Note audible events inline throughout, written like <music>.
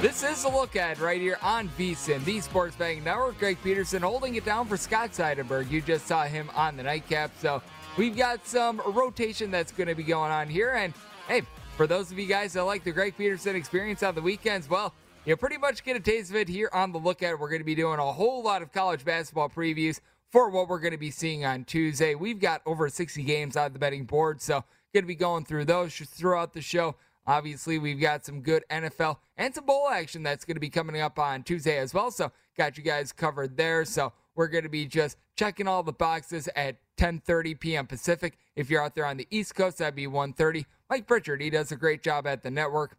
This is a look at right here on VSIN, the Sports Betting Network. Greg Peterson holding it down for Scott Seidenberg. You just saw him on the nightcap. So we've got some rotation that's going to be going on here. And hey, for those of you guys that like the Greg Peterson experience on the weekends, well, you pretty much get a taste of it here on the look at. We're going to be doing a whole lot of college basketball previews for what we're going to be seeing on Tuesday. We've got over 60 games on the betting board, so going to be going through those throughout the show. Obviously, we've got some good NFL and some bowl action that's going to be coming up on Tuesday as well. So, got you guys covered there. So, we're going to be just checking all the boxes at 10:30 p.m. Pacific. If you're out there on the East Coast, that'd be 1:30. Mike Pritchard, he does a great job at the network.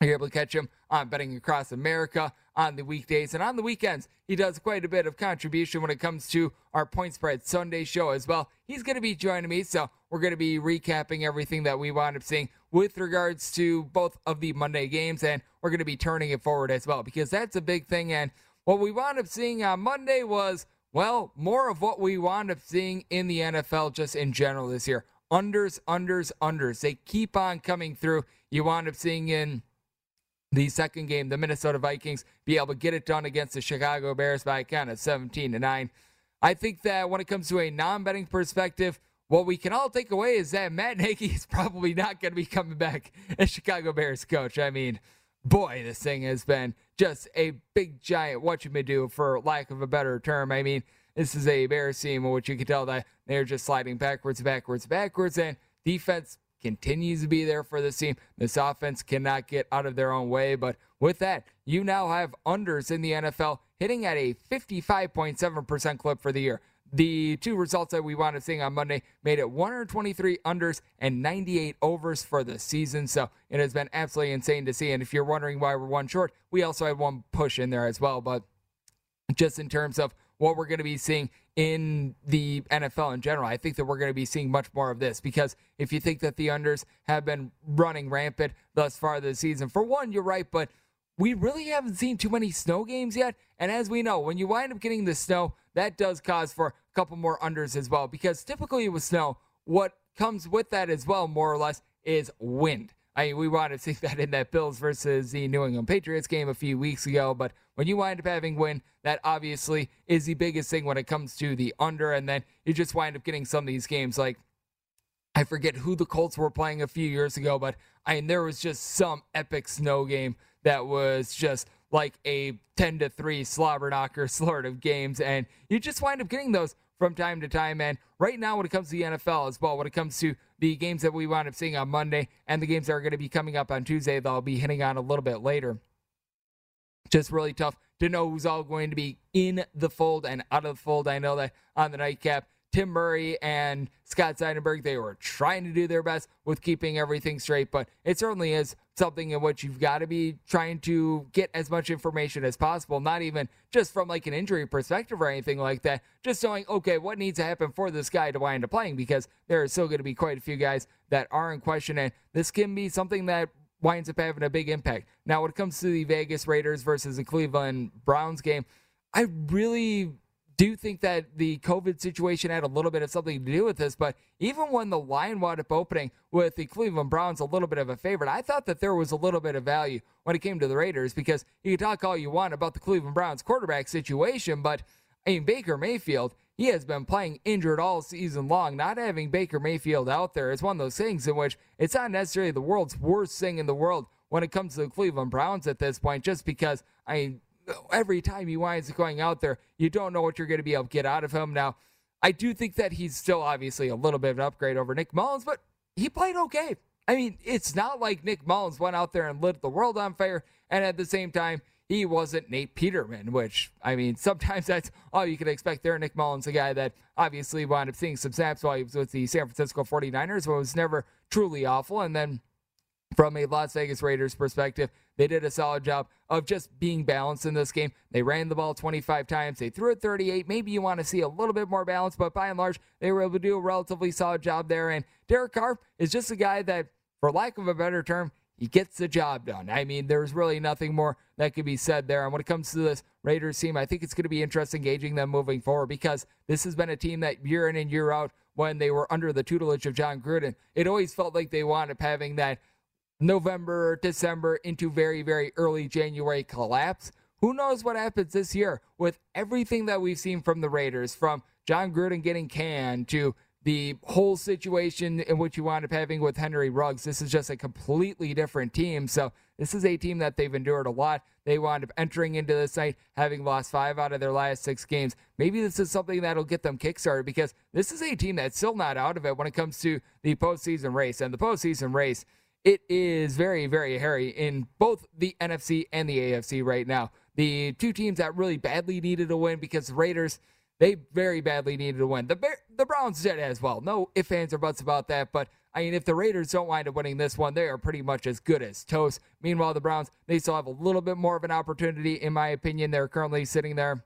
You're able to catch him on Betting Across America on the weekdays and on the weekends. He does quite a bit of contribution when it comes to our Point Spread Sunday show as well. He's going to be joining me, so we're going to be recapping everything that we wound up seeing with regards to both of the Monday games, and we're going to be turning it forward as well because that's a big thing. And what we wound up seeing on Monday was, well, more of what we wound up seeing in the NFL just in general this year. Unders, unders, unders. They keep on coming through. You wound up seeing in the second game, the Minnesota Vikings be able to get it done against the Chicago Bears by a count of 17 to 9. I think that when it comes to a non betting perspective, what we can all take away is that Matt Nagy <laughs> is probably not going to be coming back as Chicago Bears coach. I mean, boy, this thing has been just a big giant what you may do for lack of a better term. I mean, this is a Bears team in which you can tell that they're just sliding backwards, backwards, backwards, and defense continues to be there for this team. This offense cannot get out of their own way. But with that, you now have unders in the NFL hitting at a 55.7% clip for the year. The two results that we wound up seeing on Monday made it 123 unders and 98 overs for the season. So it has been absolutely insane to see. And if you're wondering why we're one short, we also had one push in there as well. But just in terms of what we're going to be seeing in the NFL in general. I think that we're going to be seeing much more of this because if you think that the unders have been running rampant thus far this season, for one, you're right, but we really haven't seen too many snow games yet. And as we know, when you wind up getting the snow, that does cause for couple more unders as well because typically with snow, what comes with that as well, more or less, is wind. I mean, we wanted to see <laughs> that in that Bills versus the New England Patriots game a few weeks ago, but when you wind up having wind, that obviously is the biggest thing when it comes to the under, and then you just wind up getting some of these games like I forget who the Colts were playing a few years ago, but I mean there was just some epic snow game that was just like a 10 to 3 slobber knocker <laughs> sort of games. And you just wind up getting those from time to time. And right now, when it comes to the NFL as well, when it comes to the games that we wind up seeing on Monday and the games that are going to be coming up on Tuesday, that I'll be hitting on a little bit later. Just really tough to know who's all going to be in the fold and out of the fold. I know that on the nightcap, Tim Murray and Scott Seidenberg, they were trying to do their best with keeping everything straight, but it certainly is something in which you've got to be trying to get as much information as possible, not even just from like an injury perspective or anything like that, just knowing, okay, what needs to happen for this guy to wind up playing because there are still going to be quite a few guys that are in question, and this can be something that winds up having a big impact. Now, when it comes to the Vegas Raiders versus the Cleveland Browns game, I really do think that the COVID situation had a little bit of something to do with this, but even when the line wound up opening with the Cleveland Browns a little bit of a favorite, I thought that there was a little bit of value when it came to the Raiders because you can talk all you want about the Cleveland Browns quarterback situation, but I mean, Baker Mayfield, he has been playing injured all season long. Not having Baker Mayfield out there is one of those things in which it's not necessarily the world's worst thing in the world when it comes to the Cleveland Browns at this point, just because I mean, every time he winds up going out there, you don't know what you're going to be able to get out of him. Now, I do think that he's still obviously a little bit of an upgrade over Nick Mullens, but he played okay. I mean, it's not like Nick Mullens went out there and lit the world on fire, and at the same time, he wasn't Nate Peterman, which, I mean, <laughs> sometimes that's all you can expect there. Nick Mullens, a guy that obviously wound up seeing some snaps while he was with the San Francisco 49ers, but was never truly awful. And then from a Las Vegas Raiders perspective, they did a solid job of just being balanced in this game. They ran the ball 25 times. They threw it 38. Maybe you want to see a little bit more balance, but by and large, they were able to do a relatively solid job there. And Derek Carr is just a guy that, for lack of a better term, he gets the job done. I mean, there's really nothing more that could be said there. And when it comes to this Raiders team, I think it's going to be interesting gauging them moving forward because this has been a team that year in and year out, when they were under the tutelage of Jon Gruden, it always felt like they wound up having that November, December into very, very early January collapse. Who knows what happens this year with everything that we've seen from the Raiders, from Jon Gruden getting canned to the whole situation in which you wound up having with Henry Ruggs. This is just a completely different team. So this is a team that they've endured a lot. They wound up entering into this night having lost five out of their last six games. Maybe this is something that'll get them kickstarted because this is a team that's still not out of it when it comes to the postseason race. And the postseason race it is very, very hairy in both the NFC and the AFC right now. The two teams that really badly needed a win because the Raiders, they very badly needed a win. The Bear, the Browns did as well. No ifs, ands, or buts about that. But I mean, if the Raiders don't wind up winning this one, they are pretty much as good as toast. Meanwhile, the Browns, they still have a little bit more of an opportunity, in my opinion. They're currently sitting there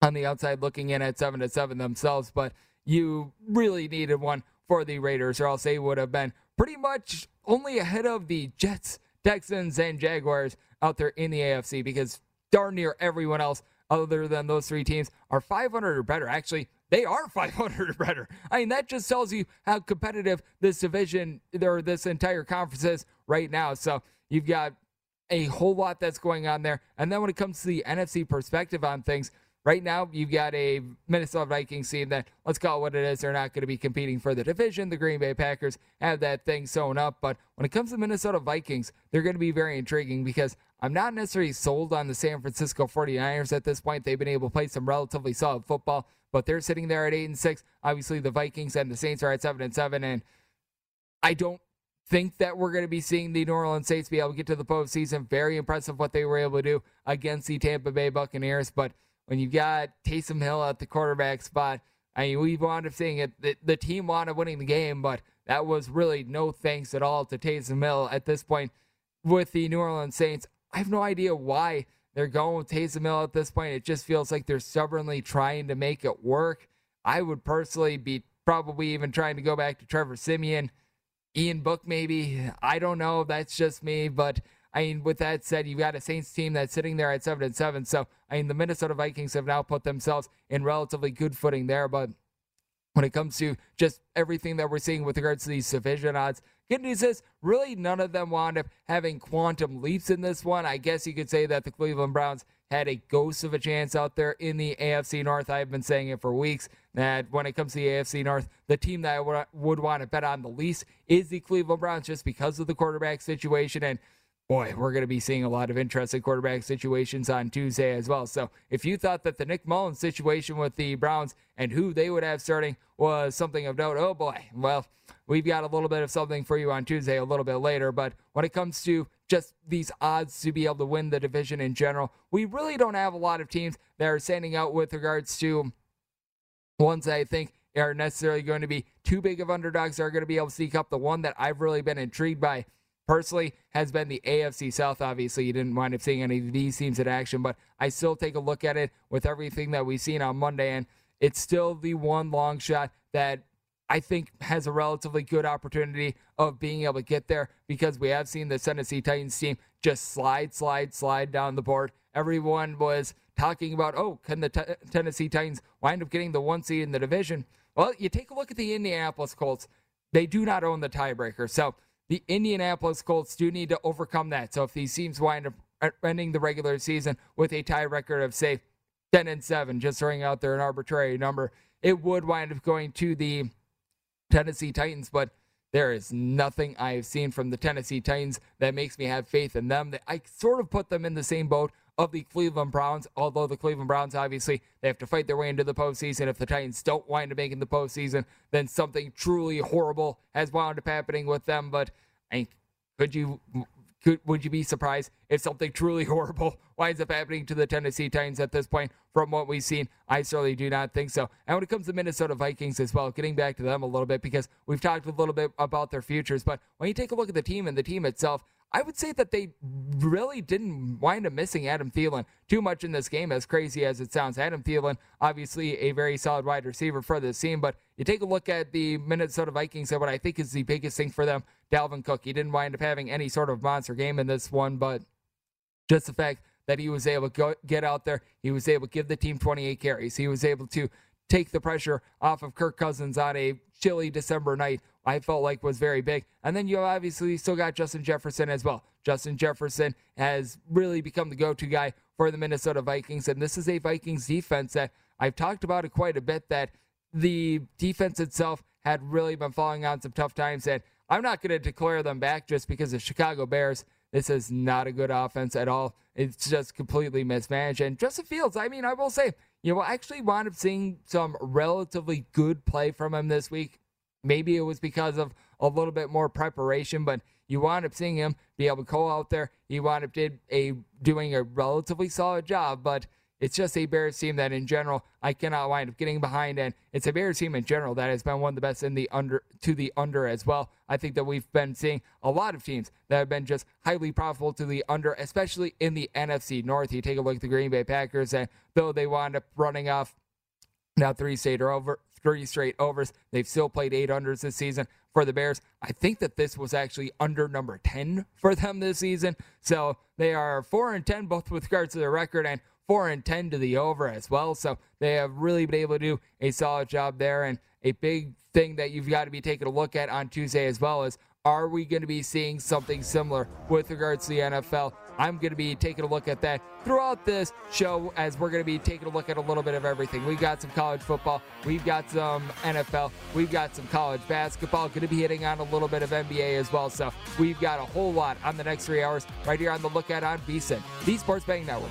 on the outside looking in at seven to seven themselves, but you really needed one for the Raiders, or else they would have been pretty much only ahead of the Jets, Texans, and Jaguars out there in the AFC because darn near everyone else other than those three teams are 500 or better. Actually, they are <laughs> 500 or better. I mean, that just tells you how competitive this division or this entire conference is right now. So you've got a whole lot that's going on there. And then when it comes to the NFC perspective on things, Right now, you've got a Minnesota Vikings team that, let's call it what it is, they're not going to be competing for the division. The Green Bay Packers have that thing sewn up. But when it comes to Minnesota Vikings, they're going to be very intriguing because I'm not necessarily sold on the San Francisco 49ers at this point. They've been able to play some relatively solid football, but they're sitting there at 8 and 6. Obviously, the Vikings and the Saints are at 7 and 7. And I don't think that we're going to be seeing the New Orleans Saints be able to get to the postseason. Very impressive what they were able to do against the Tampa Bay Buccaneers. But when you got Taysom Hill at the quarterback spot. I mean, we wound up seeing it. The, the team wound up winning the game, but that was really no thanks at all to Taysom Hill at this point with the New Orleans Saints. I have no idea why they're going with Taysom Hill at this point. It just feels like they're stubbornly trying to make it work. I would personally be probably even trying to go back to Trevor Siemian, Ian Book, maybe. I don't know. That's just me, but I mean, with that said, you've got a Saints team that's sitting there at seven and seven. So I mean, the Minnesota Vikings have now put themselves in relatively good footing there. But when it comes to just everything that we're seeing with regards to these division odds, good news is really none of them wound up having quantum leaps in this one. I guess you could say that the Cleveland Browns had a ghost of a chance out there in the AFC North. I've been saying it for weeks that when it comes to the AFC North, the team that I would want to bet on the least is the Cleveland Browns just because of the quarterback situation. And boy, we're going to be seeing a lot of interesting quarterback situations on Tuesday as well. So if you thought that the Nick Mullens situation with the Browns and who they would have starting was something of note, oh boy, well, we've got a little bit of something for you on Tuesday a little bit later. But when it comes to just these odds to be able to win the division in general, we really don't have a lot of teams that are standing out with regards to ones that I think are necessarily going to be too big of underdogs are going to be able to sneak up. The one that I've really been intrigued by personally has been the AFC South. Obviously, you didn't wind up seeing any of these teams in action, but I still take a look at it with everything that we've seen on Monday, and it's still the one long shot that I think has a relatively good opportunity of being able to get there because we have seen the Tennessee Titans team just slide, slide, slide down the board. Everyone was talking about, oh, can the t- Tennessee Titans wind up getting the one seed in the division? Well, you take a look at the Indianapolis Colts. They do not own the tiebreaker. So the Indianapolis Colts do need to overcome that. So if these teams wind up uh, ending the regular season with a tie record of, say, 10 and 7, just throwing out there an arbitrary number, it would wind up going to the Tennessee Titans. But there is nothing I have seen from the Tennessee Titans that makes me have faith in them. I sort of put them in the same boat of the Cleveland Browns, although the Cleveland Browns obviously they have to fight their way into the postseason. If the Titans don't wind up making the postseason, then something truly horrible has wound up happening with them. But I could you could would you be surprised if something truly <laughs> horrible winds up happening to the Tennessee Titans at this point from what we've seen? I certainly do not think so. And when it comes to Minnesota Vikings as well, getting back to them a little bit because we've talked a little bit about their futures, but when you take a look at the team and the team itself, I would say that they really didn't wind up missing Adam Thielen too much in this game, as crazy as it sounds. Adam Thielen, obviously a very solid wide receiver for this team, but you take a look at the Minnesota Vikings and what I think is the biggest thing for them, Dalvin Cook. He didn't wind up having any sort of monster game in this one, but just the fact that he was able to go, get out there, he was able to give the team 28 carries, he was able to take the pressure off of Kirk Cousins on a chilly December night I felt like was very big. And then you obviously still got Justin Jefferson as well. Justin Jefferson has really become the go to guy for the Minnesota Vikings. And this is a Vikings defense that I've talked about it quite a bit that the defense itself had really been falling on some tough times. And I'm not going to declare them back just because the Chicago Bears, this is not a good offense at all. It's just completely mismanaged. And Justin Fields, I mean, I will say, you know, actually wound up seeing some relatively good play from him this week. Maybe it was because of a little bit more preparation, but you wound up seeing him be able to go out there. He wound up did a doing a relatively solid job, but it's just a Bears team that in general I cannot wind up getting behind, and it's a Bears team in general that has been one of the best in the under to the under as well. I think that we've been seeing a lot of teams that have been just highly profitable to the under, especially in the NFC North. You take a look at the Green Bay Packers, and though they wound up running off now three straight over three straight overs. They've still played eight unders this season for the Bears. I think that this was actually under number 10 for them this season. So they are 4 and 10 both with regards to their record and 4 and 10 to the over as well. So they have really been able to do a solid job there. And a big thing that you've got to be taking a look at on Tuesday as well is are we going to be seeing something similar with regards to the NFL? I'm going to be taking a look at that throughout this show as we're going to be taking a look at a little bit of everything. We've got some college football, we've got some NFL, we've got some college basketball, going to be hitting on a little bit of NBA as well. So we've got a whole lot on the next three hours right here on the Lookout on VSIN, the Sports Betting Network.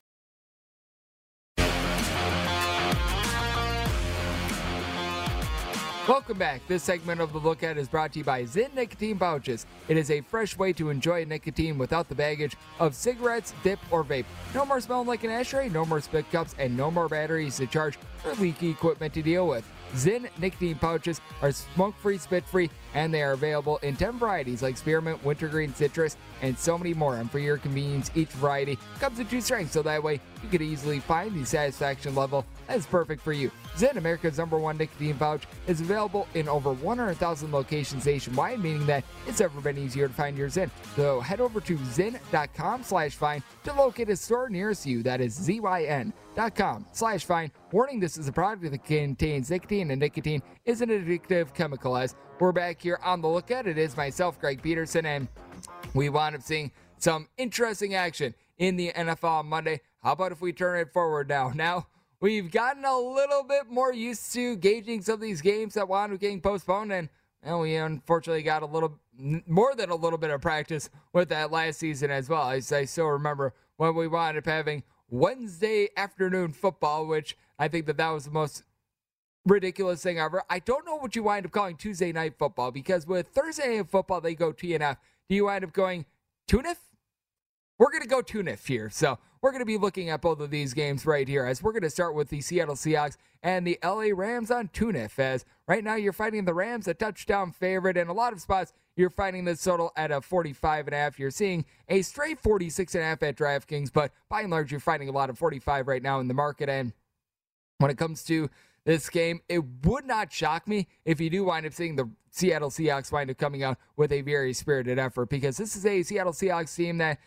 Welcome back. This segment of the Look At is brought to you by Zyn Nicotine Pouches. It is a fresh way to enjoy nicotine without the baggage of cigarettes, dip, or vape. No more smelling like an ashtray, no more spit cups, and no more batteries to charge or leaky equipment to deal with. Zyn nicotine pouches are smoke free, spit free, and they are available in 10 varieties like spearmint, wintergreen, citrus, and so many more. And for your convenience, each variety comes in two strengths, so that way you can easily find the satisfaction level that is perfect for you. Zyn, America's number one nicotine pouch, is available in over 100,000 locations nationwide, meaning that it's never been easier to find your Zyn. So head over to zyn.com slash find to locate a store nearest you. That is Z-Y-N dot com slash find. Warning, this is a product that contains nicotine, and nicotine is an addictive chemical. As we're back here on the lookout, it is myself, Greg Peterson, and we wound up seeing some interesting action in the NFL on Monday. How about if we turn it forward now? <laughs> Now, we've gotten a little bit more used to gauging some of these games that wound up getting postponed, and well, we unfortunately got a little more than a little bit of practice with that last season as well. As I still remember when we wound up having Wednesday afternoon football, which I think that that was the most ridiculous thing ever. I don't know what you wind up calling Tuesday night football because with Thursday night football they go TNF. Do you wind up going TUNIF? We're going to go TUNIF here. So we're going to be looking at both of these games right here as we're going to start with the Seattle Seahawks and the LA Rams on TUNIF as right now you're fighting the Rams a touchdown favorite in a lot of spots you're finding this total at a 45 and a half. You're seeing a straight 46 and a half at DraftKings, but by and large you're finding a lot of 45 right now in the market and when it comes to this game. It would not shock me if you do wind up seeing the Seattle Seahawks wind up coming out with a very spirited effort because this is a Seattle Seahawks team that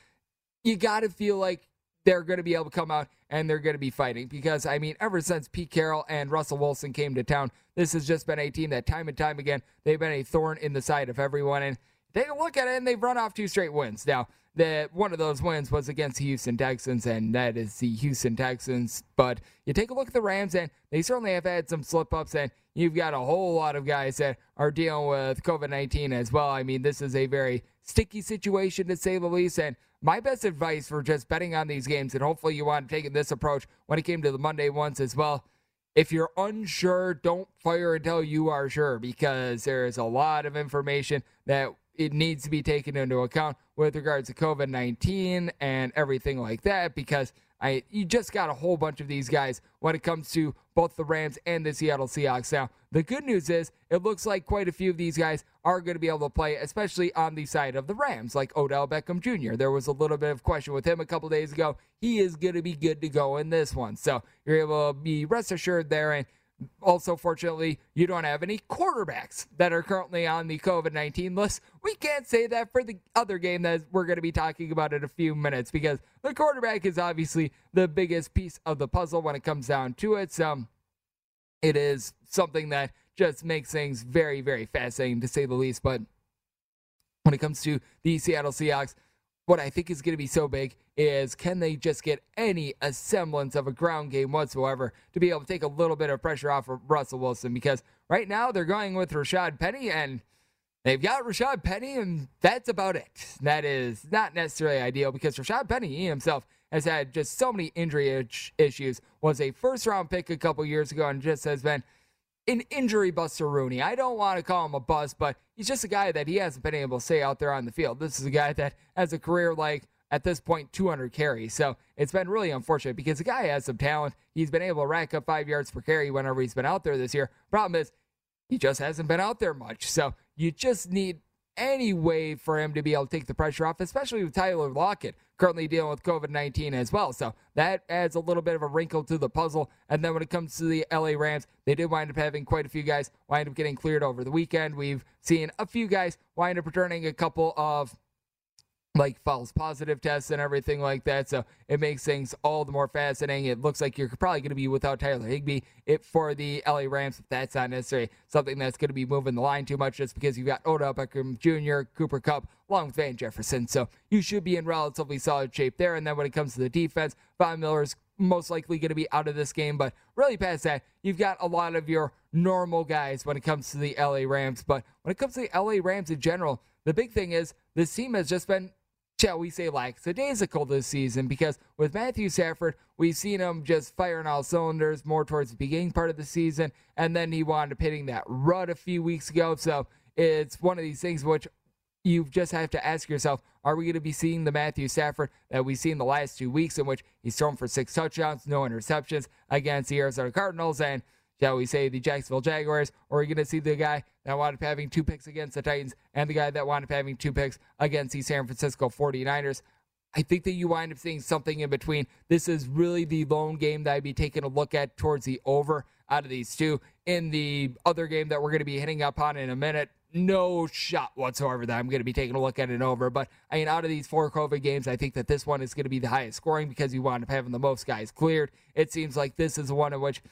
you got to feel like they're going to be able to come out and they're going to be fighting because I mean ever since Pete Carroll and Russell Wilson came to town this has just been a team that time and time again they've been a thorn in the side of everyone and take a look at it and they've run off two straight wins now that one of those wins was against the Houston Texans, and that is the Houston Texans. But you take a look at the Rams, and they certainly have had some slip ups, and you've got a whole lot of guys that are dealing with COVID 19 as well. I mean, this is a very sticky situation to say the least, and my best advice for just betting on these games, and hopefully you want to take this approach when it came to the Monday ones as well. If you're unsure, don't fire until you are sure because there is a lot of information that it needs to be taken into account with regards to COVID 19 and everything like that because I you just got a whole bunch of these guys when it comes to both the Rams and the Seattle Seahawks. Now, the good news is it looks like quite a few of these guys are going to be able to play, especially on the side of the Rams, like Odell Beckham Jr. There was a little bit of question with him a couple days ago. He is going to be good to go in this one. So you're able to be rest assured there. And also, fortunately, you don't have any quarterbacks that are currently on the COVID 19 list. We can't say that for the other game that we're going to be talking about in a few minutes because the quarterback is obviously the biggest piece of the puzzle when it comes down to it. So it is something that just makes things very, very fascinating to say the least. But when it comes to the Seattle Seahawks, what I think is going to be so big is can they just get any semblance of a ground game whatsoever to be able to take a little bit of pressure off of Russell Wilson? Because right now they're going with Rashad Penny and they've got Rashad Penny, and that's about it. That is not necessarily ideal because Rashad Penny he himself has had just so many injury issues. Was a first round pick a couple years ago and just has been an injury buster Rooney. I don't want to call him a bust, but he's just a guy that he hasn't been able to stay out there on the field. This is a guy that has a career like at this point 200 carries. So it's been really unfortunate because the guy has some talent. He's been able to rack up five yards per carry whenever he's been out there this year. Problem is, he just hasn't been out there much. So you just need any way for him to be able to take the pressure off, especially with Tyler Lockett currently dealing with COVID 19 as well. So that adds a little bit of a wrinkle to the puzzle. And then when it comes to the LA Rams, they did wind up having quite a few guys wind up getting cleared over the weekend. We've seen a few guys wind up returning a couple of like false positive tests and everything like that. So it makes things all the more fascinating. It looks like you're probably going to be without Tyler Higbee it for the LA Rams. If That's not necessarily something that's going to be moving the line too much just because you've got Odell Beckham Jr., Cooper Kupp, along with Van Jefferson. So you should be in relatively solid shape there. And then when it comes to the defense, Von Miller's most likely going to be out of this game. But really, past that, you've got a lot of your normal guys when it comes to the LA Rams. But when it comes to the LA Rams in general, the big thing is this team has just been shall we say, lackadaisical this season because with Matthew Stafford, we've seen him just firing all cylinders more towards the beginning part of the season, and then he wound up hitting that rut a few weeks ago. So it's one of these things which you just have to ask yourself are we going to be seeing the Matthew Stafford that we've seen the last two weeks in which he's thrown for six touchdowns, no interceptions against the Arizona Cardinals, and shall we say, the Jacksonville Jaguars, or are you going to see the guy that wound up having two picks against the Titans and the guy that wound up having two picks against the San Francisco 49ers? I think that you wind up seeing something in between. This is really the lone game that I'd be taking a look at towards the over out of these two. In the other game that we're going to be hitting up on in a minute, no shot whatsoever that I'm going to be taking a look at it over. But I mean, out of these four COVID games, I think that this one is going to be the highest scoring because you wound up having the most guys cleared. It seems like this is the one in which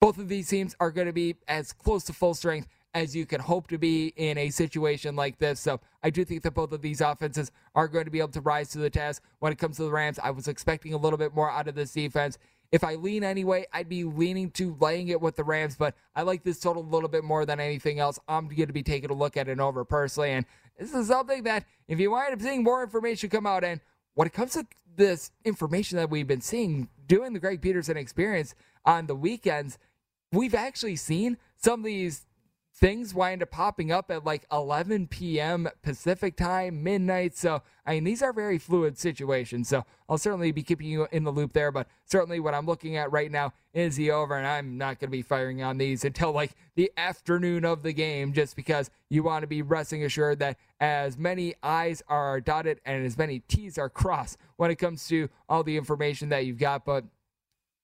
both of these teams are going to be as close to full strength as you can hope to be in a situation like this. So I do think that both of these offenses are going to be able to rise to the task. When it comes to the Rams, I was expecting a little bit more out of this defense. If I lean anyway, I'd be leaning to laying it with the Rams, but I like this total a little bit more than anything else. I'm going to be taking a look at it over personally. And this is something that if you wind up seeing more information come out, and when it comes to this information that we've been seeing doing the Greg Peterson experience on the weekends, we've actually seen some of these things wind up popping up at like 11 p.m. Pacific time, midnight. So, I mean, these are very fluid situations. So, I'll certainly be keeping you in the loop there. But certainly, what I'm looking at right now is the over, and I'm not going to be firing on these until like the afternoon of the game, just because you want to be resting assured that as many I's are dotted and as many T's are crossed when it comes to all the information that you've got. But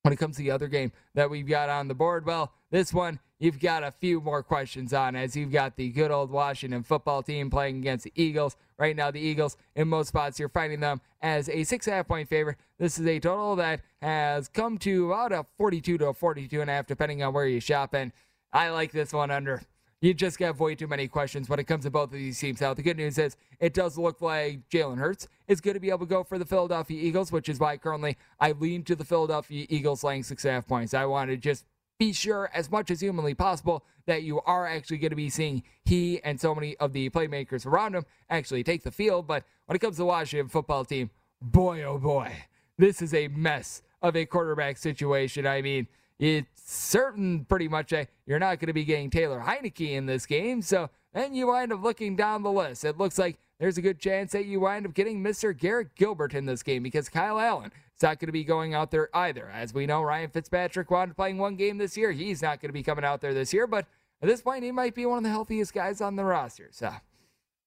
when it comes to the other game that we've got on the board, well, this one you've got a few more questions on as you've got the good old Washington football team playing against the Eagles. Right now, the Eagles, in most spots, you're finding them as a six and a half point favorite. This is a total that has come to about a 42 to a 42 and a half, depending on where you shop. And I like this one under you just got way too many questions when it comes to both of these teams. Now, the good news is it does look like Jalen Hurts is going to be able to go for the Philadelphia Eagles, which is why currently I lean to the Philadelphia Eagles laying six and a half points. I want to just be sure as much as humanly possible that you are actually going to be seeing he and so many of the playmakers around him actually take the field. But when it comes to the Washington football team, boy, oh boy, this is a mess of a quarterback situation. I mean, it's certain pretty much that you're not going to be getting Taylor Heinicke in this game. So then you wind up looking down the list. It looks like there's a good chance that you wind up getting Mr. Garrett Gilbert in this game because Kyle Allen is not going to be going out there either. As we know, Ryan Fitzpatrick up playing one game this year. He's not going to be coming out there this year, but at this point, he might be one of the healthiest guys on the roster. So,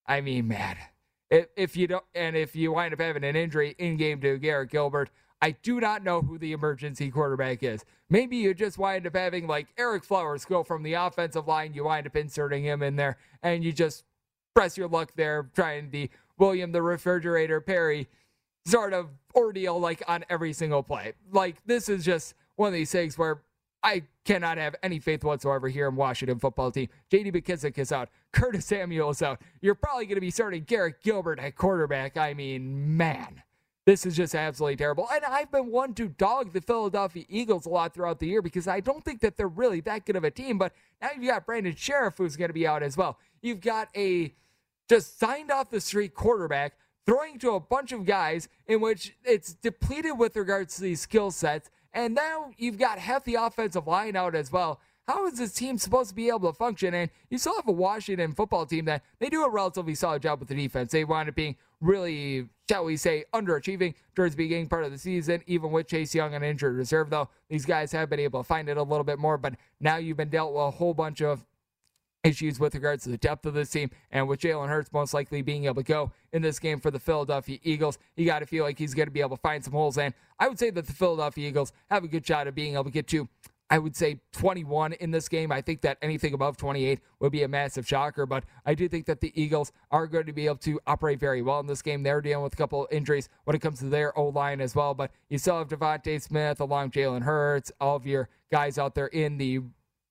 I mean, man, if, if you don't, and if you wind up having an injury in game to Garrett Gilbert, I do not know who the emergency quarterback is. Maybe you just wind up having like Ereck Flowers go from the offensive line, you wind up inserting him in there, and you just press your luck there, trying the William the Refrigerator Perry sort of ordeal like on every single play. Like this is just one of these things where I cannot have any faith whatsoever here in Washington football team. J.D. McKissic is out. Curtis Samuel is out. You're probably going to be starting Garrett Gilbert at quarterback. I mean, man. This is just absolutely terrible. And I've been one to dog the Philadelphia Eagles a lot throughout the year because I don't think that they're really that good of a team. But now you've got Brandon Scherff who's going to be out as well. You've got a just signed off the street quarterback throwing to a bunch of guys in which it's depleted with regards to these skill sets. And now you've got half the offensive line out as well. How is this team supposed to be able to function? And you still have a Washington football team that they do a relatively solid job with the defense. They wind up being really, shall we say, underachieving towards the beginning part of the season, even with Chase Young on injured reserve, though. These guys have been able to find it a little bit more, but now you've been dealt with a whole bunch of issues with regards to the depth of this team. And with Jalen Hurts most likely being able to go in this game for the Philadelphia Eagles, you got to feel like he's going to be able to find some holes. And I would say that the Philadelphia Eagles have a good shot of being able to get to. I would say 21 in this game. I think that anything above 28 would be a massive shocker, but I do think that the Eagles are going to be able to operate very well in this game. They're dealing with a couple injuries when it comes to their O line as well, but you still have DeVonta Smith along Jalen Hurts, all of your guys out there in the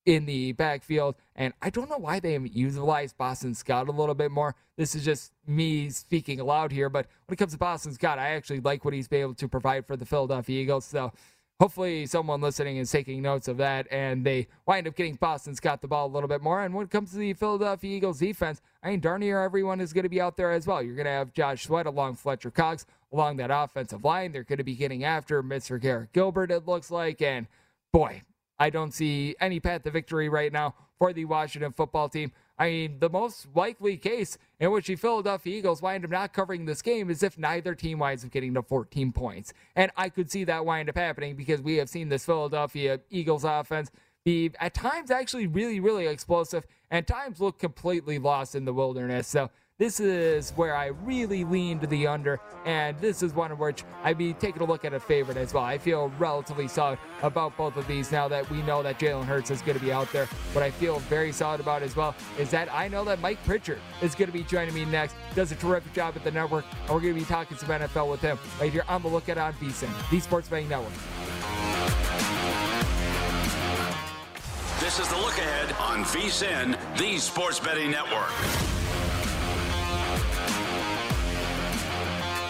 in the backfield. And I don't know why they haven't utilized Boston Scott a little bit more. This is just me speaking aloud here. But when it comes to Boston Scott, I actually like what he's been able to provide for the Philadelphia Eagles. So hopefully someone listening is taking notes of that and they wind up getting Boston Scott the ball a little bit more. And when it comes to the Philadelphia Eagles defense, I mean, darn near everyone is going to be out there as well. You're going to have Josh Sweat along Fletcher Cox along that offensive line. They're going to be getting after Mr. Garrett Gilbert, it looks like. And boy, I don't see any path to victory right now for the Washington football team. I mean, the most likely case in which the Philadelphia Eagles wind up not covering this game is if neither team winds up getting to 14 points. And I could see that wind up happening because we have seen this Philadelphia Eagles offense be at times actually really, really explosive and times look completely lost in the wilderness. So this is where I really lean to the under, and this is one of which I'd be taking a look at a favorite as well. I feel relatively solid about both of these now that we know that Jalen Hurts is going to be out there. What I feel very solid about as well is that I know that Mike Pritchard is going to be joining me next. Does a terrific job at the network, and we're going to be talking some NFL with him right here on the Lookout on VSIN, the Sports Betting Network. This is the look ahead on VSIN, the Sports Betting Network.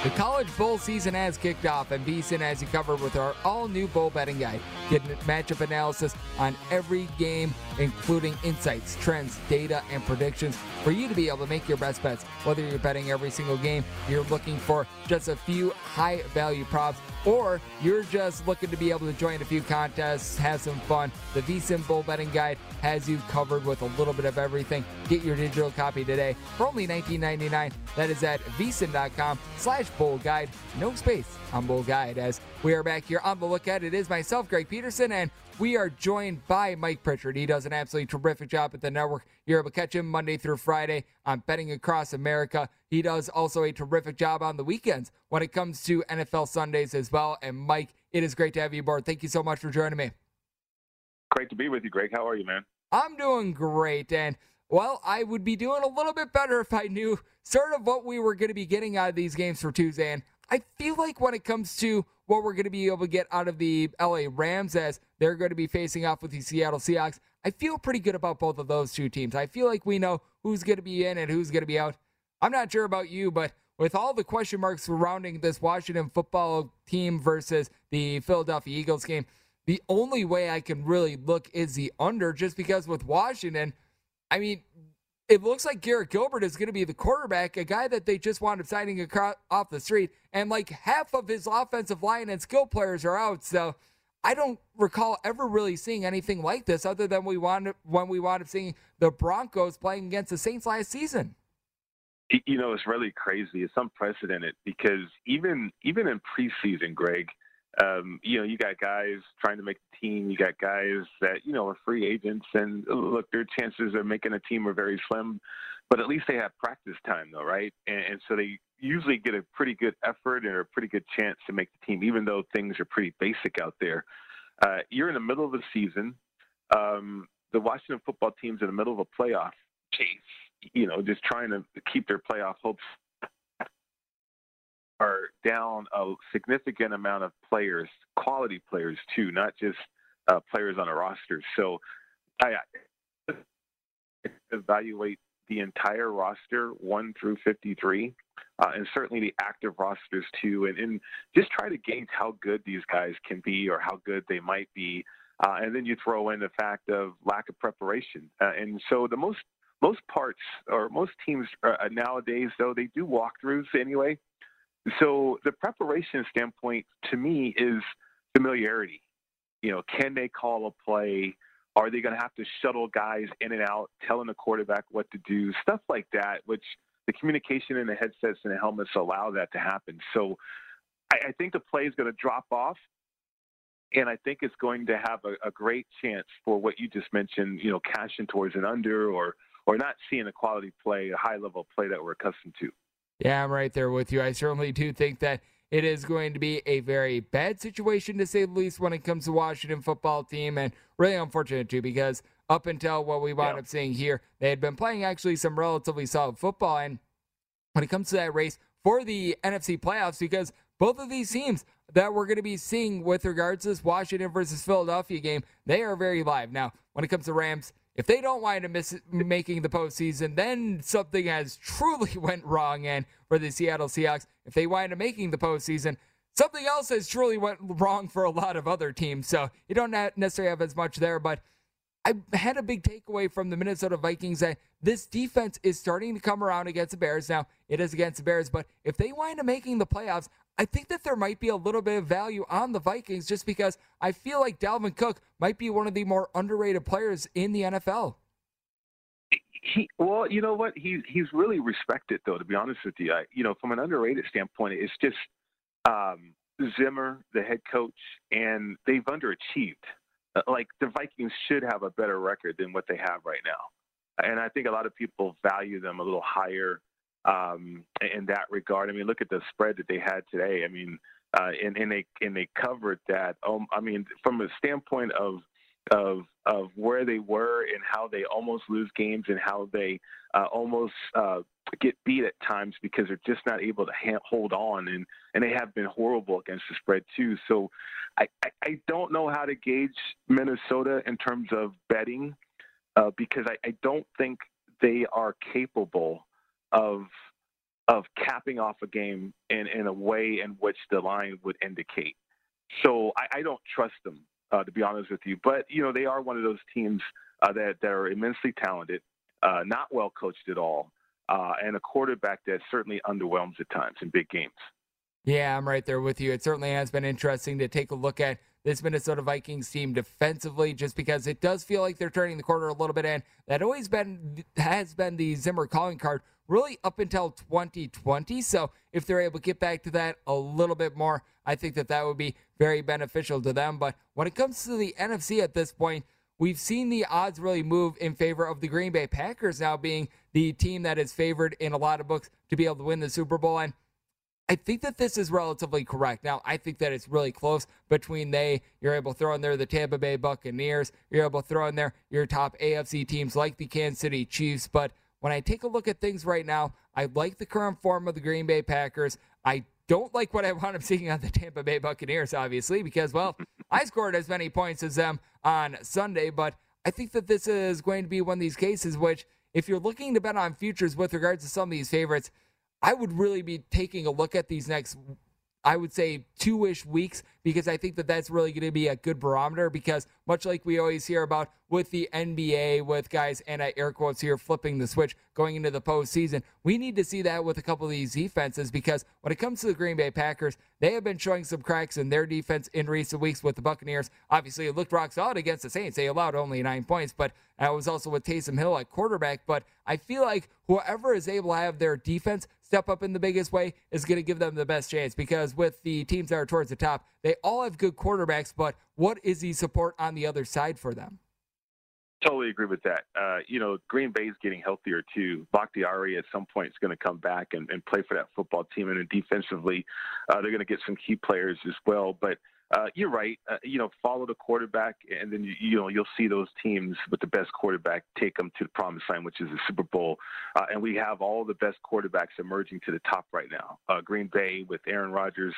The college bowl season has kicked off, and VSIN has you covered with our all-new bowl betting guide. Get matchup analysis on every game, including insights, trends, data, and predictions for you to be able to make your best bets. Whether you're betting every single game, you're looking for just a few high-value props, or you're just looking to be able to join a few contests, have some fun. The VSIN Bowl Betting Guide has you covered with a little bit of everything. Get your digital copy today for only $19.99. That is at vsin.com slash bowl guide. No space on bowl guide as we are back here on the lookout. It is myself, Greg Peterson, and we are joined by Mike Pritchard. He does an absolutely terrific job at the network. You're able to catch him Monday through Friday on Betting Across America. He does also a terrific job on the weekends when it comes to NFL Sundays as well. And Mike, it is great to have you aboard. Thank you so much for joining me. Great to be with you, Greg. How are you, man? I'm doing great. And, well, I would be doing a little bit better if I knew sort of what we were going to be getting out of these games for Tuesday. And I feel like when it comes to what we're going to be able to get out of the LA Rams as they're going to be facing off with the Seattle Seahawks, I feel pretty good about both of those two teams. I feel like we know who's going to be in and who's going to be out. I'm not sure about you, but with all the question marks surrounding this Washington football team versus the Philadelphia Eagles game, the only way I can really look is the under just because with Washington, I mean, it looks like Garrett Gilbert is going to be the quarterback, a guy that they just wound up signing across, off the street, and like half of his offensive line and skill players are out. So I don't recall ever really seeing anything like this, other than we wound up, when we wound up seeing the Broncos playing against the Saints last season. You know, it's really crazy. It's unprecedented because even even in preseason, Greg, um, you know, you got guys trying to make the team. You got guys that you know are free agents, and look, their chances of making a team are very slim. But at least they have practice time, though, right? And, and so they usually get a pretty good effort and a pretty good chance to make the team, even though things are pretty basic out there. Uh, you're in the middle of the season. Um, the Washington football team's in the middle of a playoff chase. You know, just trying to keep their playoff hopes are down a significant amount of players, quality players too, not just uh, players on a roster. So I, I evaluate the entire roster, one through 53, uh, and certainly the active rosters too, and, and just try to gauge how good these guys can be or how good they might be. Uh, and then you throw in the fact of lack of preparation. Uh, and so the most most parts or most teams uh, nowadays, though, they do walkthroughs anyway. So the preparation standpoint to me is familiarity. You know, can they call a play? Are they going to have to shuttle guys in and out, telling the quarterback what to do, stuff like that, which the communication in the headsets and the helmets allow that to happen. So I, I think the play is going to drop off. And I think it's going to have a, a great chance for what you just mentioned, you know, cashing towards an under or or not seeing a quality play, a high level play that we're accustomed to. Yeah, I'm right there with you. I certainly do think that it is going to be a very bad situation to say the least when it comes to Washington football team, and really unfortunate too because up until what we wound yeah. up seeing here, they had been playing actually some relatively solid football. And when it comes to that race for the NFC playoffs, because both of these teams that we're going to be seeing with regards to this Washington versus Philadelphia game, they are very live. Now, when it comes to Rams, if they don't wind up miss, making the postseason, then something has truly <laughs> went wrong. And for the Seattle Seahawks, if they wind up making the postseason, something else has truly went wrong for a lot of other teams. So you don't necessarily have as much there, but I had a big takeaway from the Minnesota Vikings that this defense is starting to come around against the Bears. Now, it is against the Bears, but if they wind up making the playoffs, I think that there might be a little bit of value on the Vikings just because I feel like Dalvin Cook might be one of the more underrated players in the NFL. He, well, you know what? He's he's really respected, though. To be honest with you, I, you know, from an underrated standpoint, it's just um, Zimmer, the head coach, and they've underachieved. Uh, like the Vikings should have a better record than what they have right now, and I think a lot of people value them a little higher um, in that regard. I mean, look at the spread that they had today. I mean, uh, and, and they and they covered that. Um, I mean, from a standpoint of of of where they were and how they almost lose games and how they uh, almost uh, get beat at times because they're just not able to ha- hold on and and they have been horrible against the spread too. So I, I, I don't know how to gauge Minnesota in terms of betting uh, because I, I don't think they are capable of of capping off a game in, in a way in which the line would indicate. So I, I don't trust them, uh, to be honest with you. But you know, they are one of those teams uh, that that are immensely talented, uh, not well coached at all, uh, and a quarterback that certainly underwhelms at times in big games. Yeah, I'm right there with you. It certainly has been interesting to take a look at this Minnesota Vikings team defensively, just because it does feel like they're turning the corner a little bit. And that always been has been the Zimmer calling card really up until 2020. So if they're able to get back to that a little bit more, I think that that would be very beneficial to them. But when it comes to the NFC at this point, we've seen the odds really move in favor of the Green Bay Packers now being the team that is favored in a lot of books to be able to win the Super Bowl. And I think that this is relatively correct. Now, I think that it's really close between they, you're able to throw in there the Tampa Bay Buccaneers, you're able to throw in there your top AFC teams like the Kansas City Chiefs. But when I take a look at things right now, I like the current form of the Green Bay Packers. I don't like what I wound up seeing on the Tampa Bay Buccaneers, obviously, because, well, <laughs> I scored as many points as them on Sunday, but I think that this is going to be one of these cases which, if you're looking to bet on futures with regards to some of these favorites, I would really be taking a look at these next I would say two ish weeks because I think that that's really going to be a good barometer. Because much like we always hear about with the NBA, with guys, and I air quotes here, flipping the switch going into the postseason, we need to see that with a couple of these defenses because when it comes to the Green Bay Packers, they have been showing some cracks in their defense in recent weeks with the Buccaneers. Obviously, it looked rock solid against the Saints. They allowed only nine points, but I was also with Taysom Hill at quarterback. But I feel like whoever is able to have their defense step up in the biggest way is going to give them the best chance because with the teams that are towards the top, they all have good quarterbacks, but what is the support on the other side for them? Totally agree with that. Uh, you know, Green Bay's getting healthier too. Bakhtiari at some point is going to come back and, and play for that football team, and defensively, uh, they're going to get some key players as well. But uh, you're right. Uh, you know, follow the quarterback, and then you, you, know you'll see those teams with the best quarterback take them to the promised land, which is the Super Bowl. Uh, and we have all the best quarterbacks emerging to the top right now. Uh, Green Bay with Aaron Rodgers,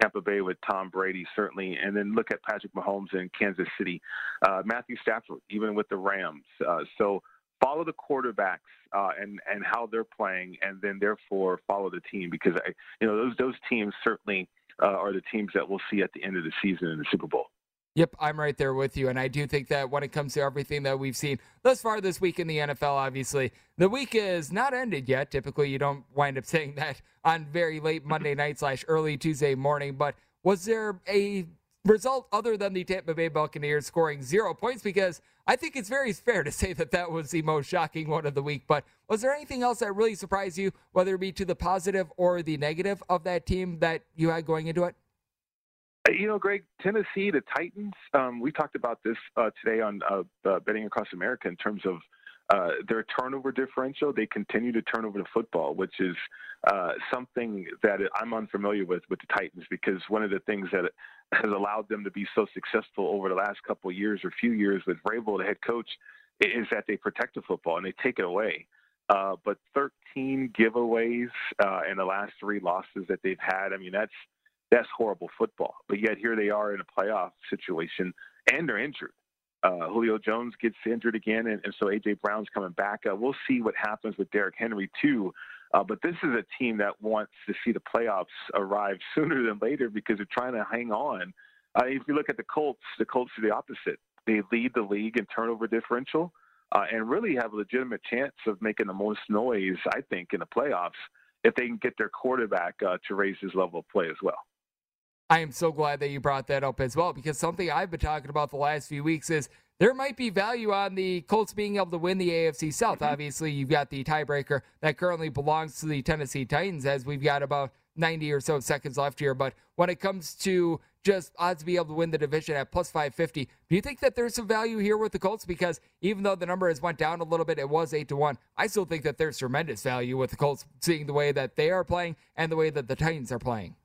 Tampa Bay with Tom Brady, certainly, and then look at Patrick Mahomes in Kansas City, uh, Matthew Stafford, even with the Rams. Uh, so follow the quarterbacks and and how they're playing, and then therefore follow the team because I, you know those those teams certainly uh, are the teams that we'll see at the end of the season in the Super Bowl. Yep, I'm right there with you. And I do think that when it comes to everything that we've seen thus far this week in the NFL, obviously, the week is not ended yet. Typically, you don't wind up <laughs> saying that on very late Monday night slash early Tuesday morning. But was there a result other than the Tampa Bay Buccaneers scoring zero points because I think it's very fair to say that that was the most shocking one of the week. But was there anything else that really surprised you, whether it be to the positive or the negative of that team that you had going into it? Uh, you know, Greg, Tennessee, the Titans. Um, we talked about this uh, today on uh, uh, Betting Across America in terms of uh, their turnover differential. They continue to turn over the football, which is uh, something that I'm unfamiliar with with the Titans because one of the things that has allowed them to be so successful over the last couple years or few years with Vrabel, the head coach, is that they protect the football and they take it away. Uh, but 13 giveaways uh, in the last three losses that they've had. I mean, that's that's horrible football. But yet here they are in a playoff situation, and they're injured. Uh, Julio Jones gets injured again, and, and so AJ Brown's coming back. Uh, we'll see what happens with Derrick Henry too. Uh, but this is a team that wants to see the playoffs arrive <laughs> sooner than later because they're trying to hang on. Uh, if you look at the Colts, the Colts are the opposite. They lead the league in turnover differential uh, and really have a legitimate chance of making the most noise, I think, in the playoffs if they can get their quarterback uh, to raise his level of play as well. I am so glad that you brought that up as well because something I've been talking about the last few weeks is there might be value on the Colts being able to win the AFC South. Mm-hmm. Obviously, you've got the tiebreaker that currently belongs to the Tennessee Titans as we've got about 90 or so seconds left here. But when it comes to just odds to be able to win the division at plus 550, do you think that there's some value here with the Colts? Because even though the number has went down a little bit, it was 8 to 1. I still think that there's tremendous value with the Colts seeing the way that they are playing and the way that the Titans are playing.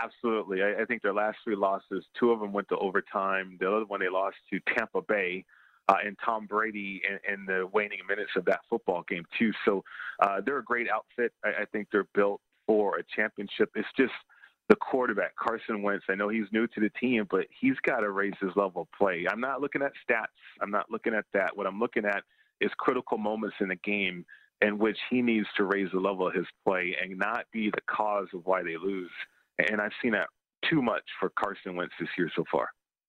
Absolutely. I, I, think their last three losses, two of them went to overtime. The other one they lost to Tampa Bay. Uh, and Tom Brady in, in, the waning minutes of that football game too. So uh, they're a great outfit. I, I, think they're built for a championship. It's just the quarterback Carson Wentz. I know he's new to the team, but he's got to raise his level of play. I'm not looking at stats. I'm not looking at that. What I'm looking at is critical moments in the game in which he needs to raise the level of his play and not be the cause of why they lose and I've seen that too much for Carson Wentz this year so far.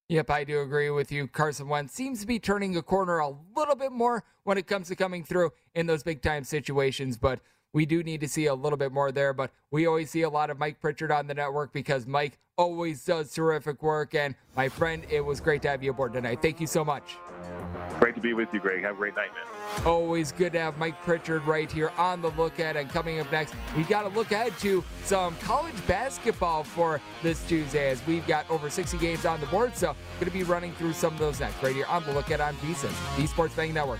Yep, I do agree with you. Carson Wentz seems to be turning a corner a little bit more when it comes to coming through in those big time situations, but we do need to see a little bit more there. But we always see a lot of Mike Pritchard on the network because Mike always does terrific work. And my friend, it was great to have you aboard tonight. Thank you so much. Great to be with you, Greg. Have a great night, man. Always good to have Mike Pritchard right here on the look at. And coming up next, we got to look ahead to some college basketball for this Tuesday as we've got over 60 games on the board. So, going to be running through some of those next right here on the look at on VSIN, the Sports Betting Network.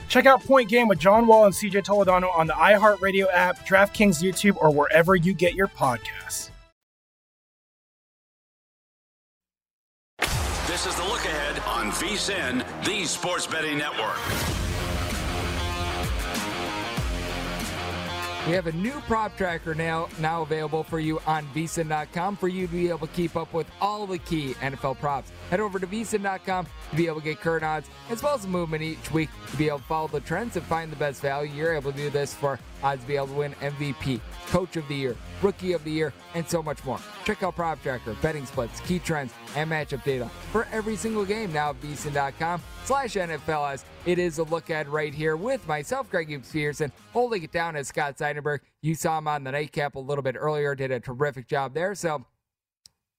<laughs> Check out Point Game with John Wall and CJ Toledano on the iHeartRadio app, DraftKings YouTube, or wherever you get your podcasts. This is the look ahead on VSIN, the Sports Betting Network. We have a new prop tracker now now available for you on vsin.com for you to be able to keep up with all the key NFL props. Head over to vsin.com to be able to get current odds as well as movement each week to be able to follow the trends and find the best value. You're able to do this for odds to be able to win MVP, Coach of the Year, Rookie of the Year, and so much more. Check out Prop Tracker, betting splits, key trends, and matchup data for every single game now at vsin.com slash NFLS. It is a look at right here with myself, Greg Hughes Peterson, holding it down as Scott Seidenberg. You saw him on the nightcap a little bit earlier, did a terrific job there. So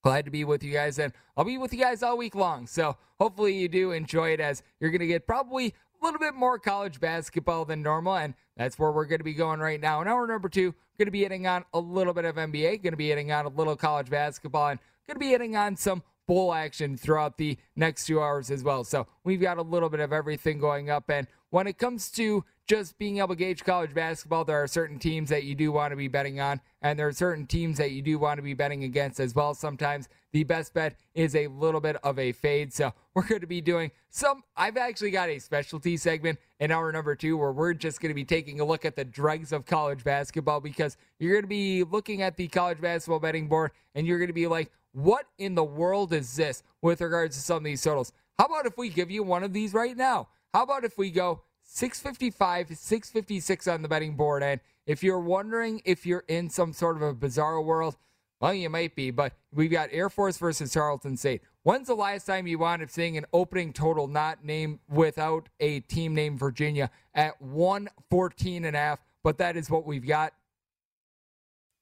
glad to be with you guys, and I'll be with you guys all week long. So hopefully you do enjoy it as you're going to get probably a little bit more college basketball than normal, and that's where we're going to be going right now. In hour number two, going to be hitting on a little bit of NBA, going to be hitting on a little college basketball, and going to be hitting on some bowl action throughout the next two hours as well. So we've got a little bit of everything going up. And when it comes to just being able to gauge college basketball, there are certain teams that you do want to be betting on, and there are certain teams that you do want to be betting against as well. Sometimes the best bet is a little bit of a fade. So <laughs> we're going to be doing some. I've actually got a specialty segment in hour number two where we're just going to be taking a look at the dregs of college basketball because you're going to be looking at the college basketball betting board and you're going to be like, what in the world is this with regards to some of these totals? How about if we give you one of these right now? How about if we go 655, 656 on the betting board? And if you're wondering if you're in some sort of a bizarre world, well, you might be, but we've got Air Force versus Charlton State. When's the last time you wound up seeing an opening total not named without a team named Virginia at 114 and a half? But that is what we've got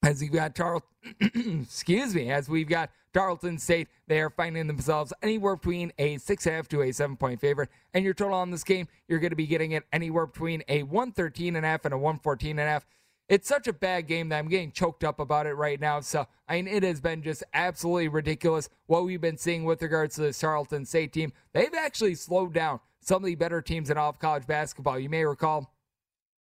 as we've got Charlton, <clears throat> excuse me, as we've got Tarleton State, they are finding themselves anywhere between a six and a half to a seven point favorite. And your total on this game, you're going to be getting it anywhere between a 113 and a half and a 114 and a half. It's such a bad game that I'm getting choked up about it right now. So, I mean, it has been just absolutely ridiculous what we've been seeing with regards to the Charlton State team. They've actually slowed down some of the better teams in all of college basketball. You may recall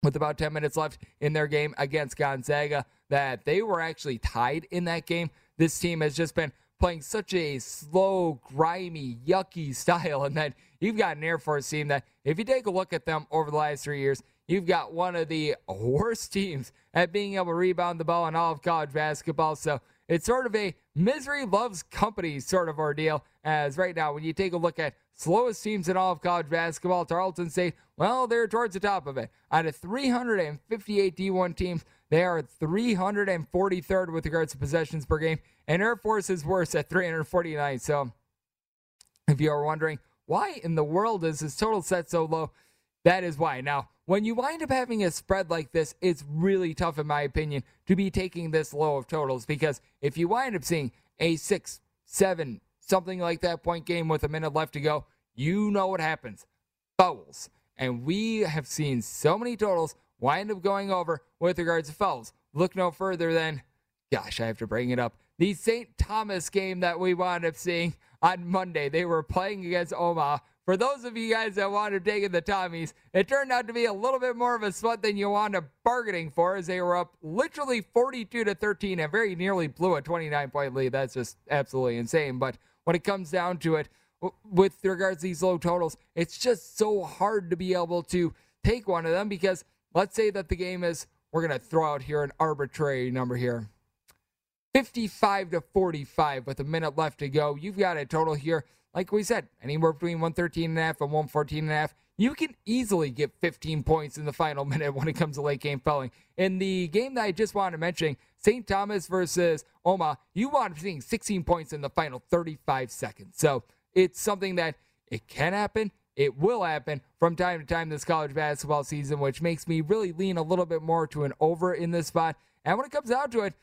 with about 10 minutes left in their game against Gonzaga that they were actually tied in that game. This team has just been playing such a slow, grimy, yucky <laughs> style. And then you've got an Air Force team that, if you take a look at them over the last three years, you've got one of the <laughs> worst teams at being able to rebound the ball in all of college basketball. So it's sort of a misery loves company sort of ordeal. As right now, when you take a look at slowest teams in all of college basketball, Tarleton State, well, they're towards the top of it. Out of 358 D1 teams, they are 343rd with regards to possessions per game, and Air Force is worse at 349. So, if you are wondering why in the world is this total set so low, that is why. Now, when you wind up having a spread like this, it's really tough, in my opinion, to be taking this low of totals because if you wind up seeing a six, seven, something like that point game with a minute left to go, you know what happens fouls. And we have seen so many totals wind up going over with regards to fouls. Look no further than, gosh, I have to bring it up. The St. Thomas game that we wound up seeing on Monday. They were playing against Omaha. For those of you guys that wound up taking the Tommies, it turned out to be a little bit more of a sweat than you wound up bargaining for as they were up literally 42 to 13 and very nearly blew a 29 point lead. That's just absolutely insane. But when it comes down to it, with regards to these low totals, it's just so hard to be able to take one of them because let's say that the game is, we're going to throw out here an arbitrary number here 55 to 45 with a minute left to go. You've got a total here, like we said, anywhere between 113 and a half and 114 and a half. You can easily get 15 points in the final <laughs> minute when it comes to late game fouling. In the game that I just wanted to mention, St. Thomas versus Omaha, you wound up seeing 16 points in the final 35 seconds. So it's something that it can happen. It will happen from time to time this college basketball season, which makes me really lean a little bit more to an over in this spot. And when it comes down to it,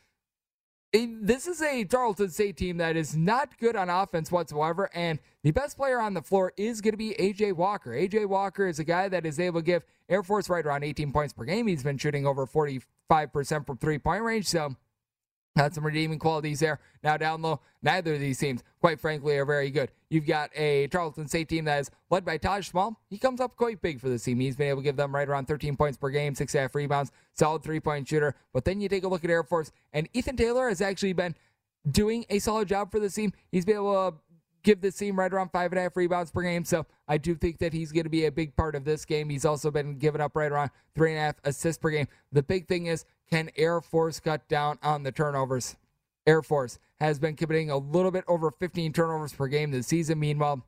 this is a Tarleton State team that is not good on offense whatsoever, and the best player on the floor is going to be AJ Walker. AJ Walker is a guy that is able to give Air Force right around 18 points per game. He's been shooting over 45% from three point range, so had some redeeming qualities there. Now down low, neither of these teams, quite frankly, are very good. You've got a Charleston State team that is led by Taj Small. He comes up quite big for this team. He's been able to give them right around 13 points per game, six and a half rebounds, solid three point shooter. But then you take a look at Air Force, and Ethan Taylor has actually been doing a solid job for this team. He's been able to give this team right around five and a half rebounds per game. So I do think that he's going to be a big part of this game. He's also been giving up right around three and a half assists per game. The big thing is, can Air Force cut down on the turnovers? Air Force has been committing a little bit over 15 turnovers per game this season. Meanwhile,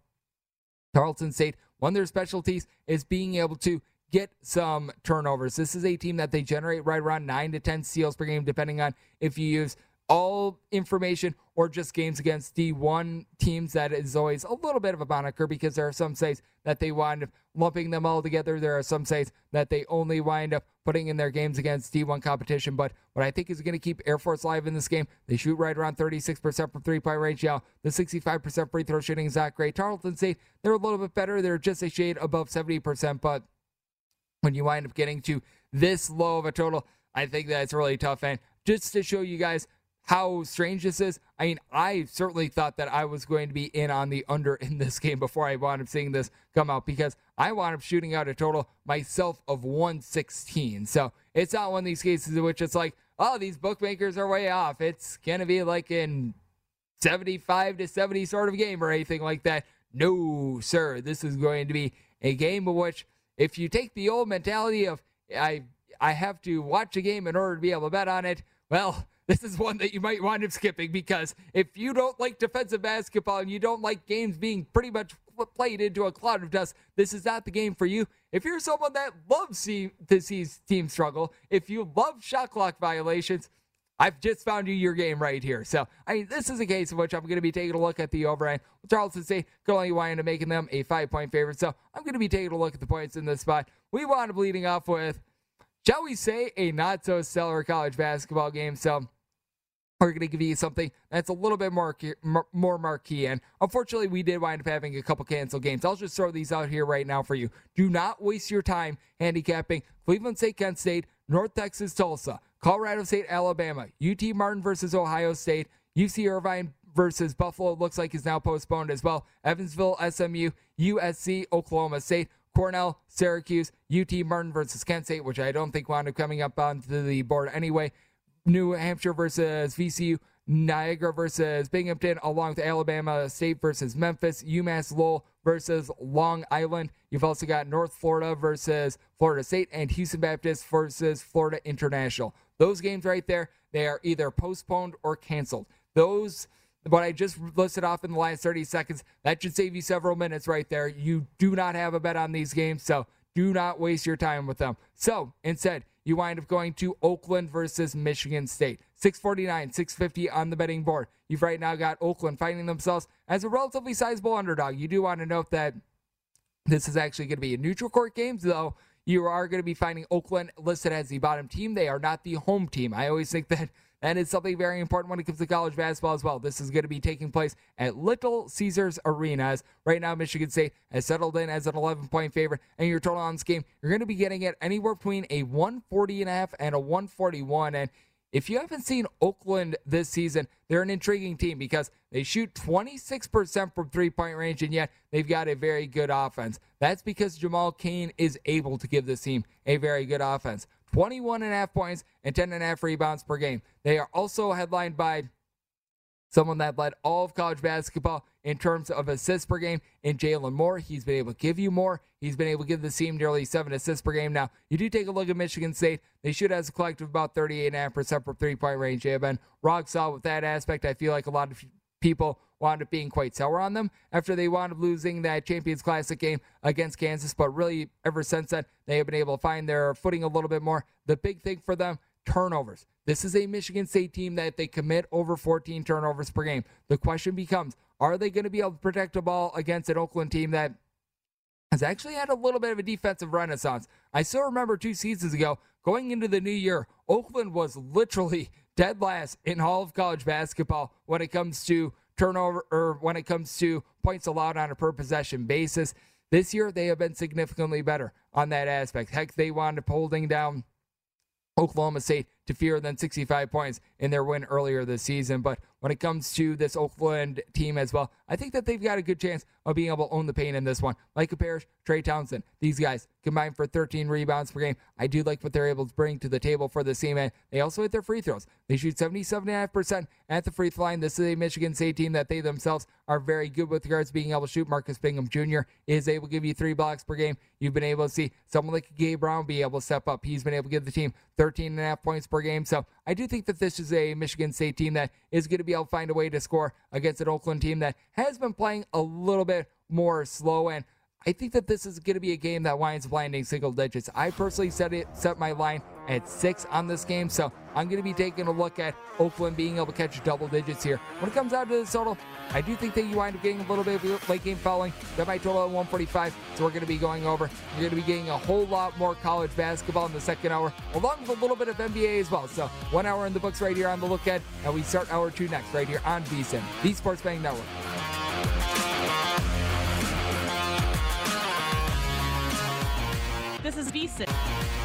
Tarleton State, one of their specialties is being able to get some turnovers. This is a team that they generate right around 9 to 10 steals per game, depending on if you use all information or just games against D1 teams, that is always a little bit of a moniker because there are some sites that they wind up lumping them all together. There are some sites that they only wind up putting in their games against D1 competition. But what I think is going to keep Air Force live in this game, they shoot right around 36% from three point range. Yeah, the 65% free throw shooting is not great. Tarleton State, they're a little bit better. They're just a shade above 70%. But when you wind up getting to this low of a total, I think that's really tough. And just to show you guys how strange this is. I mean, I certainly thought that I was going to be in on the under in this game before I wound up seeing this come out because I wound up shooting out a total myself of 116. So it's not one of these cases in which it's like, oh, these bookmakers are way off. It's going to be like in 75 to 70 sort of game or anything like that. No, sir. This is going to be a game in which if you take the old mentality of I I have to watch a game in order to be able to bet on it, well, this is one that you might wind up skipping because if you don't like defensive basketball and you don't like games being pretty much played into a cloud of dust, this is not the game for you. If you're someone that loves see, to see teams struggle, if you love shot clock violations, I've just found you your game right here. So, I mean, this is a case in which I'm going to be taking a look at the overhand. Charleston State could only wind up making them a five point favorite. So, I'm going to be taking a look at the points in this spot. We wound up leading off with, shall we say, a not so stellar college basketball game. So, we're going to give you something that's a little bit more more marquee. And unfortunately, we did wind up having a couple canceled games. I'll just throw these out here right now for you. Do not waste your time handicapping Cleveland State, Kent State, North Texas, Tulsa, Colorado State, Alabama, UT Martin versus Ohio State, UC Irvine versus Buffalo. Looks like is now postponed as well. Evansville, SMU, USC, Oklahoma State. Cornell, Syracuse, UT Martin versus Kent State, which I don't think wound up coming up onto the board anyway. New Hampshire versus VCU, Niagara versus Binghamton, along with Alabama State versus Memphis, UMass Lowell versus Long Island. You've also got North Florida versus Florida State and Houston Baptist versus Florida International. Those games right there, they are either postponed or canceled. Those what I just listed off in the last 30 seconds, that should save you several minutes right there. You do not have a bet on these games, so do not waste your time with them. So instead, you wind up going to Oakland versus Michigan State. 649, 650 on the betting board. You've right now got Oakland finding themselves as a relatively sizable underdog. You do want to note that this is actually going to be a neutral court game, though you are going to be finding Oakland listed as the bottom team. They are not the home team. I always think that and it's something very important when it comes to college basketball as well. This is going to be taking place at Little Caesars Arenas. Right now, Michigan State has settled in as an 11 point favorite, and your total on this game, you're going to be getting it anywhere between a 140 and a half and a 141. And if you haven't seen Oakland this season, they're an intriguing team because they shoot 26% from three point range, and yet they've got a very good offense. That's because Jamal Cain is able to give this team a very good offense. 21 and a half points and 10 and a half rebounds per game. They are also headlined by someone that led all of college basketball in terms of assists per game in Jalen Moore. He's been able to give you more. He's been able to give the team nearly seven assists per game. Now, you do take a look at Michigan State. They should as a collective about 38.5% from three point range. They have been rock solid with that aspect. I feel like a lot of people wound up being quite sour on them after they wound up losing that Champions Classic game against Kansas. But really, ever since then, they have been able to find their footing a little bit more. The big thing for them, turnovers. This is a Michigan State team that they commit over 14 turnovers per game. The question becomes, are they going to be able to protect the ball against an Oakland team that has actually had a little bit of a defensive renaissance. I still remember two seasons ago, going into the new year, Oakland was literally <laughs> dead last in all of college basketball when it comes to turnover or when it comes to points allowed on a per possession basis. This year, they have been significantly better on that aspect. Heck, they wound up holding down Oklahoma State to fewer than 65 points in their win earlier this season. But when it comes to this Oakland team as well, I think that they've got a good chance of being able to own the paint in this one. Micah Parrish, Trey Townsend, these guys combined for 13 rebounds per game. I do like what they're able to bring to the table for the team, and they also hit their free throws. They shoot 77.5% at the free throw line. This is a Michigan State team that they themselves are very good with regards to being able to shoot. Marcus Bingham Jr. is able to give you three blocks per game. You've been able to see someone like Gabe Brown be able to step up. He's been able to give the team 13 and a half points per game. So I do think that this is a Michigan State team that is going to be able to find a way to score against an Oakland team that has been playing a little bit more slow. And I think that this is going to be a game that winds up landing single digits. I personally set it set my line at six on this game, so I'm going to be taking a look at Oakland being able to catch double digits here. When it comes out to the total, I do think that you wind up getting a little bit of late game fouling. That might total at 145, so we're going to be going over. You're going to be getting a whole lot more college basketball in the second hour, along with a little bit of NBA as well. So one hour in the books right here on the look at, and we start hour two next right here on VSIN, the Sports Betting Network. This is VSIN.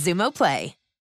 Xumo Play.